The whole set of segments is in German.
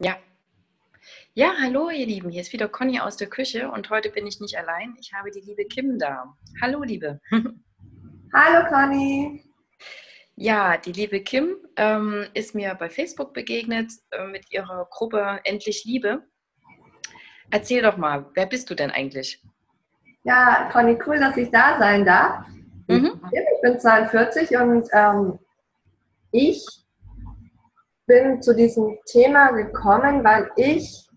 Ja. Ja, hallo ihr Lieben, hier ist wieder Conny aus der Küche und heute bin ich nicht allein. Ich habe die liebe Kim da. Hallo, liebe. Hallo, Conny. Ja, die liebe Kim ähm, ist mir bei Facebook begegnet äh, mit ihrer Gruppe Endlich Liebe. Erzähl doch mal, wer bist du denn eigentlich? Ja, Conny, cool, dass ich da sein darf. Mhm. Ich bin 42 und ähm, ich bin zu diesem Thema gekommen, weil ich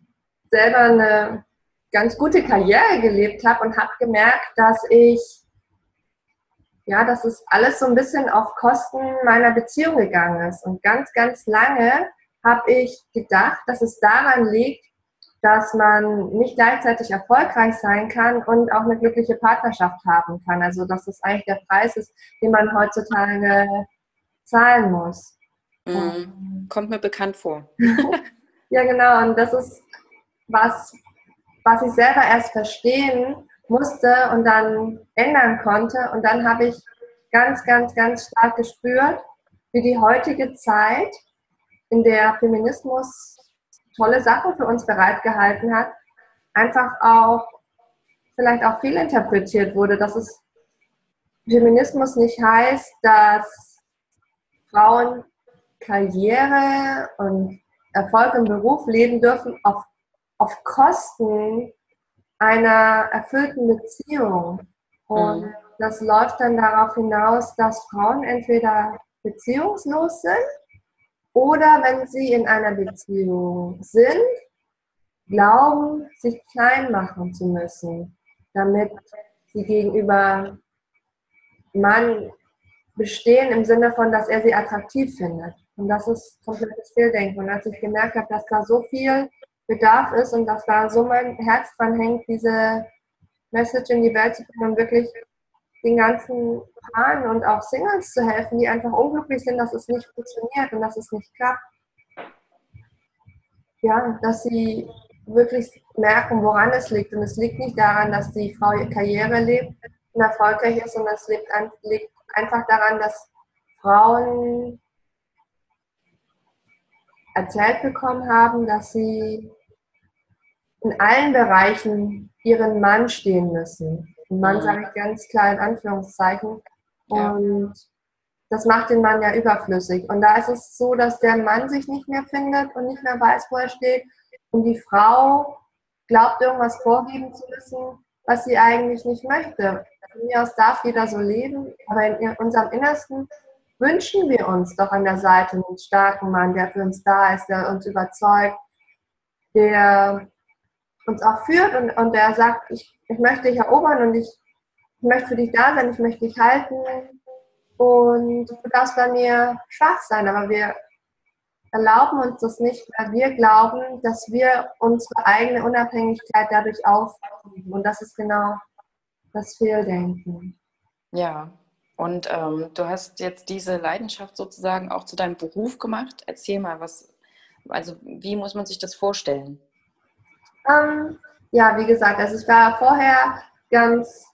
selber eine ganz gute Karriere gelebt habe und habe gemerkt, dass ich, ja, dass es alles so ein bisschen auf Kosten meiner Beziehung gegangen ist. Und ganz, ganz lange habe ich gedacht, dass es daran liegt, dass man nicht gleichzeitig erfolgreich sein kann und auch eine glückliche Partnerschaft haben kann. Also dass das eigentlich der Preis ist, den man heutzutage zahlen muss. Mhm. Kommt mir bekannt vor. ja, genau. Und das ist was, was ich selber erst verstehen musste und dann ändern konnte. Und dann habe ich ganz, ganz, ganz stark gespürt, wie die heutige Zeit, in der Feminismus tolle Sachen für uns bereitgehalten hat, einfach auch vielleicht auch viel interpretiert wurde, dass es Feminismus nicht heißt, dass Frauen Karriere und Erfolg im Beruf leben dürfen auf, auf Kosten einer erfüllten Beziehung. Und mhm. das läuft dann darauf hinaus, dass Frauen entweder beziehungslos sind oder wenn sie in einer Beziehung sind, glauben, sich klein machen zu müssen, damit sie gegenüber Mann bestehen im Sinne von, dass er sie attraktiv findet. Und das ist komplettes Fehldenken. Und als ich gemerkt habe, dass da so viel Bedarf ist und dass da so mein Herz dran hängt, diese Message in die Welt zu bringen und wirklich den ganzen Paaren und auch Singles zu helfen, die einfach unglücklich sind, dass es nicht funktioniert und dass es nicht klappt. Ja, dass sie wirklich merken, woran es liegt. Und es liegt nicht daran, dass die Frau ihre Karriere lebt und erfolgreich ist, sondern es liegt, liegt einfach daran, dass Frauen erzählt bekommen haben, dass sie in allen Bereichen ihren Mann stehen müssen. Und Mann mhm. sage ich ganz klar in Anführungszeichen. Und ja. das macht den Mann ja überflüssig. Und da ist es so, dass der Mann sich nicht mehr findet und nicht mehr weiß, wo er steht. Und die Frau glaubt, irgendwas vorgeben zu müssen, was sie eigentlich nicht möchte. Von mir aus darf jeder so leben, aber in unserem Innersten wünschen wir uns doch an der Seite einen starken Mann, der für uns da ist, der uns überzeugt, der uns auch führt und, und der sagt, ich, ich möchte dich erobern und ich, ich möchte für dich da sein, ich möchte dich halten. Und du darfst bei mir schwach sein, aber wir erlauben uns das nicht, weil wir glauben, dass wir unsere eigene Unabhängigkeit dadurch aufgeben. Und das ist genau das Fehldenken. Ja, und ähm, du hast jetzt diese Leidenschaft sozusagen auch zu deinem Beruf gemacht. Erzähl mal, was, also wie muss man sich das vorstellen? Ähm, ja, wie gesagt, also ich war vorher ganz,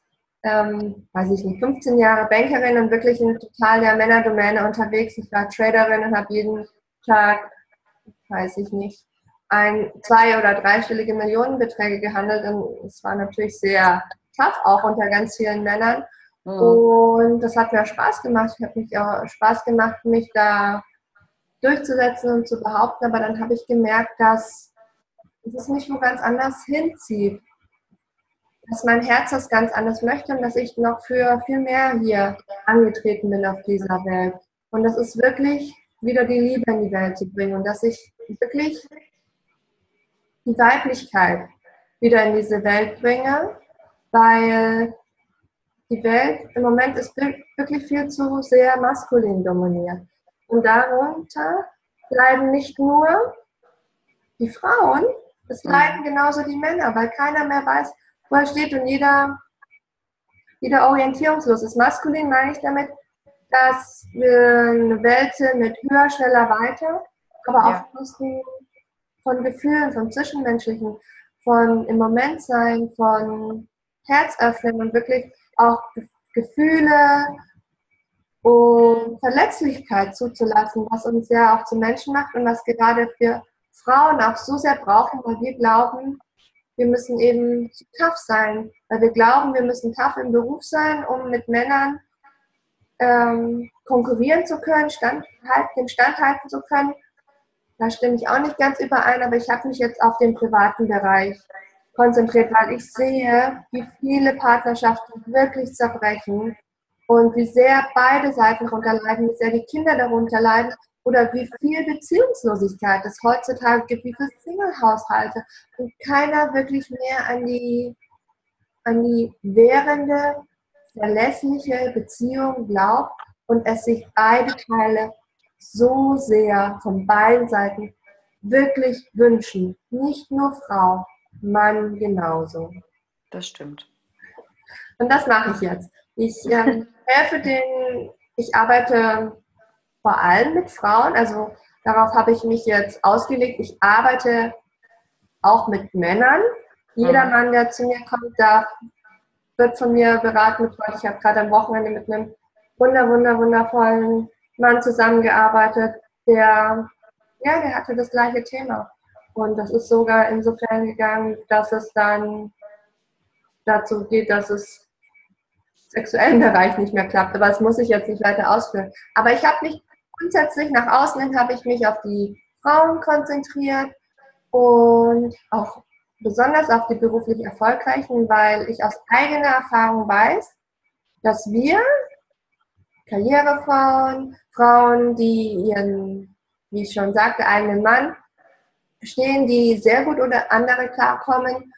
ähm, weiß ich nicht, 15 Jahre Bankerin und wirklich in total der Männerdomäne unterwegs. Ich war Traderin und habe jeden Tag, weiß ich nicht, ein, zwei- oder dreistellige Millionenbeträge gehandelt und es war natürlich sehr tough, auch unter ganz vielen Männern. Mhm. Und das hat mir Spaß gemacht. Ich habe mich auch Spaß gemacht, mich da durchzusetzen und zu behaupten. Aber dann habe ich gemerkt, dass es mich wo ganz anders hinzieht. Dass mein Herz das ganz anders möchte und dass ich noch für viel mehr hier angetreten bin auf dieser Welt. Und das ist wirklich wieder die Liebe in die Welt zu bringen und dass ich wirklich die Weiblichkeit wieder in diese Welt bringe, weil die Welt im Moment ist wirklich viel zu sehr maskulin dominiert. Und darunter leiden nicht nur die Frauen, es mhm. leiden genauso die Männer, weil keiner mehr weiß, wo er steht und jeder, jeder orientierungslos ist. Maskulin meine ich damit, dass wir eine Welt sind mit höher, schneller, weiter, aber ja. auf Kosten von Gefühlen, von Zwischenmenschlichen, von im Moment sein, von Herz öffnen und wirklich auch Gefühle und Verletzlichkeit zuzulassen, was uns ja auch zu Menschen macht und was gerade für Frauen auch so sehr brauchen, weil wir glauben, wir müssen eben tough sein, weil wir glauben, wir müssen tough im Beruf sein, um mit Männern ähm, konkurrieren zu können, stand, halt, den Stand halten zu können. Da stimme ich auch nicht ganz überein, aber ich habe mich jetzt auf den privaten Bereich konzentriert, weil ich sehe, wie viele Partnerschaften wirklich zerbrechen und wie sehr beide Seiten darunter leiden, wie sehr die Kinder darunter leiden oder wie viel Beziehungslosigkeit es heutzutage gibt, wie viele Single-Haushalte und keiner wirklich mehr an die, an die währende, verlässliche Beziehung glaubt und es sich beide Teile so sehr von beiden Seiten wirklich wünschen. Nicht nur Frau, Mann genauso. Das stimmt. Und das mache ich jetzt. Ich ähm, helfe den, ich arbeite vor allem mit Frauen, also darauf habe ich mich jetzt ausgelegt. Ich arbeite auch mit Männern. Jeder mhm. Mann, der zu mir kommt, darf, wird von mir beraten. Ich habe gerade am Wochenende mit einem wunder, wunder, wundervollen Mann zusammengearbeitet, der, ja, der hatte das gleiche Thema. Und das ist sogar insofern gegangen, dass es dann dazu geht, dass es sexuellen Bereich nicht mehr klappt. Aber das muss ich jetzt nicht weiter ausführen. Aber ich habe mich grundsätzlich nach außen hin habe ich mich auf die Frauen konzentriert und auch besonders auf die beruflich Erfolgreichen, weil ich aus eigener Erfahrung weiß, dass wir Karrierefrauen, Frauen, die ihren, wie ich schon sagte, eigenen Mann stehen, die sehr gut unter andere klarkommen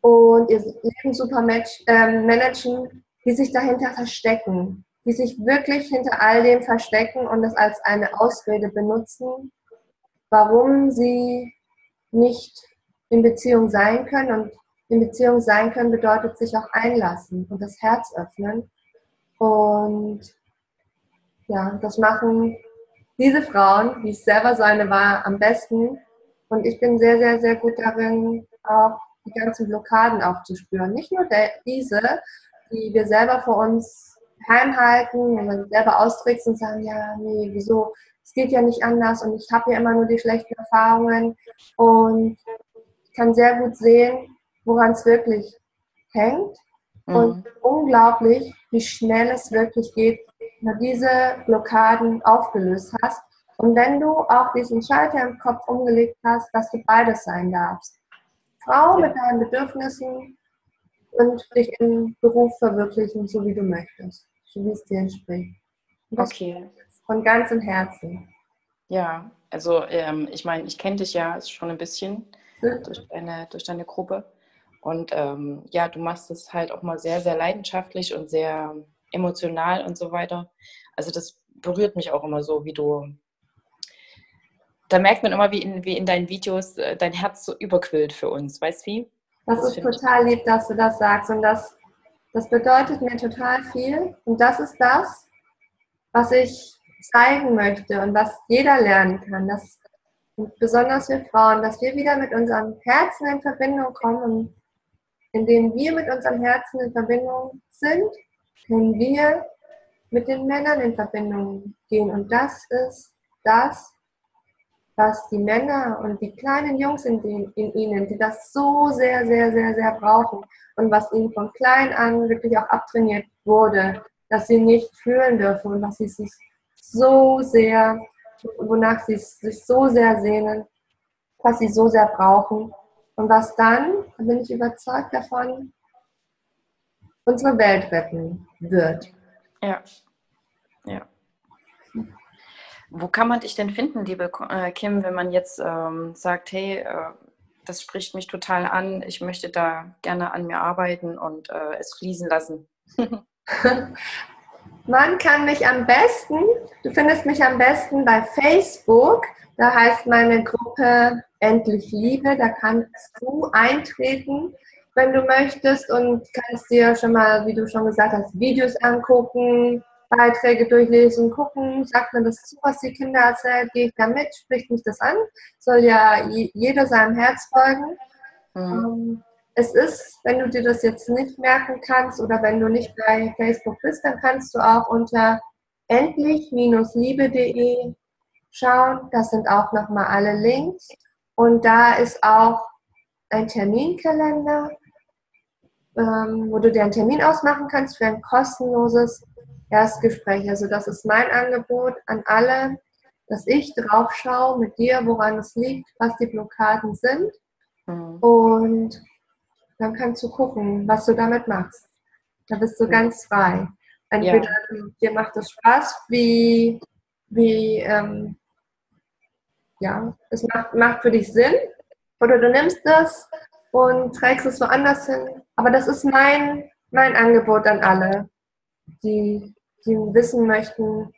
und ihr Leben super match, äh, managen, die sich dahinter verstecken, die sich wirklich hinter all dem verstecken und das als eine Ausrede benutzen, warum sie nicht in Beziehung sein können. Und in Beziehung sein können bedeutet sich auch einlassen und das Herz öffnen. Und ja, das machen diese Frauen, wie ich selber so eine war, am besten. Und ich bin sehr, sehr, sehr gut darin, auch die ganzen Blockaden aufzuspüren. Nicht nur diese, die wir selber vor uns heimhalten, wenn man selber austrickst und sagen, ja, nee, wieso, es geht ja nicht anders und ich habe ja immer nur die schlechten Erfahrungen und ich kann sehr gut sehen, woran es wirklich hängt mhm. und unglaublich, wie schnell es wirklich geht, wenn du diese Blockaden aufgelöst hast und wenn du auch diesen Schalter im Kopf umgelegt hast, dass du beides sein darfst. Frau mit deinen Bedürfnissen und dich im Beruf verwirklichen, so wie du möchtest, so wie es dir entspricht. Okay. Von ganzem Herzen. Ja, also ähm, ich meine, ich kenne dich ja schon ein bisschen hm? durch, deine, durch deine Gruppe. Und ähm, ja, du machst es halt auch mal sehr, sehr leidenschaftlich und sehr emotional und so weiter. Also das berührt mich auch immer so, wie du. Da merkt man immer, wie in, wie in deinen Videos äh, dein Herz so überquillt für uns. Weißt du wie? Das, das ist total lieb, dass du das sagst. Und das, das bedeutet mir total viel. Und das ist das, was ich zeigen möchte und was jeder lernen kann. Dass, besonders wir Frauen, dass wir wieder mit unserem Herzen in Verbindung kommen. Indem wir mit unserem Herzen in Verbindung sind, können wir mit den Männern in Verbindung gehen. Und das ist das, was die Männer und die kleinen Jungs in, den, in ihnen, die das so sehr, sehr, sehr, sehr brauchen und was ihnen von klein an wirklich auch abtrainiert wurde, dass sie nicht fühlen dürfen und was sie sich so sehr, wonach sie sich so sehr sehnen, was sie so sehr brauchen und was dann, da bin ich überzeugt davon, unsere Welt retten wird. Ja. Ja. Wo kann man dich denn finden, liebe äh, Kim, wenn man jetzt ähm, sagt, hey, äh, das spricht mich total an, ich möchte da gerne an mir arbeiten und äh, es fließen lassen? man kann mich am besten, du findest mich am besten bei Facebook, da heißt meine Gruppe Endlich Liebe, da kannst du eintreten wenn du möchtest und kannst dir schon mal, wie du schon gesagt hast, Videos angucken, Beiträge durchlesen, gucken, sagt mir das zu, was die Kinder erzählt, gehe ich da mit, spricht mich das an, soll ja jeder seinem Herz folgen. Mhm. Ähm, es ist, wenn du dir das jetzt nicht merken kannst oder wenn du nicht bei Facebook bist, dann kannst du auch unter endlich-liebe.de schauen. Das sind auch nochmal alle Links Und da ist auch ein Terminkalender, ähm, wo du dir einen Termin ausmachen kannst für ein kostenloses Erstgespräch. Also das ist mein Angebot an alle, dass ich drauf schaue mit dir, woran es liegt, was die Blockaden sind. Mhm. Und dann kannst du gucken, was du damit machst. Da bist du mhm. ganz frei. Entweder ja. dir macht es Spaß, wie, wie ähm, ja, es macht, macht für dich Sinn, oder du nimmst das und trägst es woanders hin. Aber das ist mein, mein Angebot an alle, die, die wissen möchten,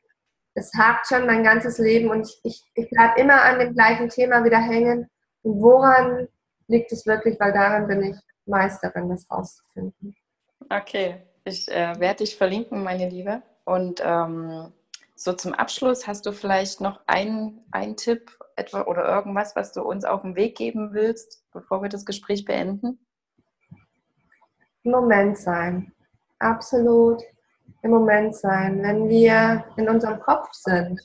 es hakt schon mein ganzes Leben und ich, ich, ich bleibe immer an dem gleichen Thema wieder hängen. Und woran liegt es wirklich? Weil daran bin ich Meisterin, das rauszufinden. Okay, ich äh, werde dich verlinken, meine Liebe. Und ähm, so zum Abschluss hast du vielleicht noch einen, einen Tipp etwa oder irgendwas, was du uns auf den Weg geben willst, bevor wir das Gespräch beenden? Moment sein. Absolut im Moment sein. Wenn wir in unserem Kopf sind,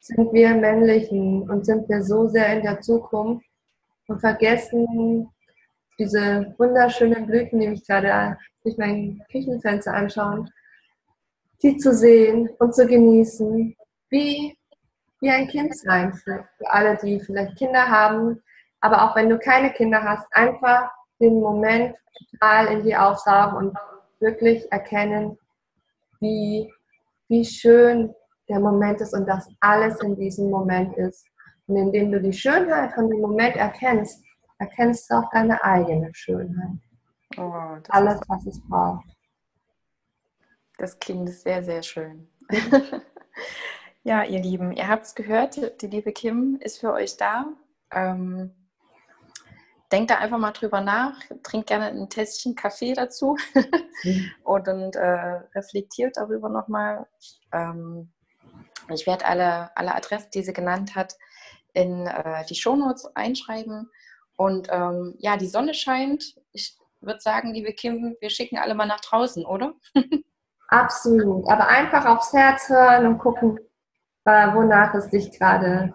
sind wir männlichen und sind wir so sehr in der Zukunft und vergessen diese wunderschönen Blüten, die mich gerade durch mein Küchenfenster anschauen, die zu sehen und zu genießen, wie, wie ein Kind sein für, für alle, die vielleicht Kinder haben. Aber auch wenn du keine Kinder hast, einfach den Moment total in dir aufsaugen und wirklich erkennen, wie, wie schön der Moment ist und dass alles in diesem Moment ist. Und indem du die Schönheit von dem Moment erkennst, erkennst du auch deine eigene Schönheit. Oh, alles, was es braucht. Das klingt sehr, sehr schön. ja, ihr Lieben, ihr habt es gehört, die liebe Kim ist für euch da. Ähm, denkt da einfach mal drüber nach, trinkt gerne ein Tässchen Kaffee dazu mhm. und, und äh, reflektiert darüber nochmal. Ähm, ich werde alle, alle Adressen, die sie genannt hat, in äh, die Shownotes einschreiben. Und ähm, ja, die Sonne scheint. Ich würde sagen, liebe Kim, wir schicken alle mal nach draußen, oder? Absolut. Aber einfach aufs Herz hören und gucken, äh, wonach es dich gerade.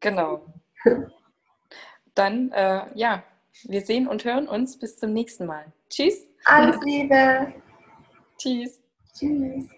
Genau. Dann, äh, ja, wir sehen und hören uns bis zum nächsten Mal. Tschüss. Alles Liebe. Tschüss. Tschüss.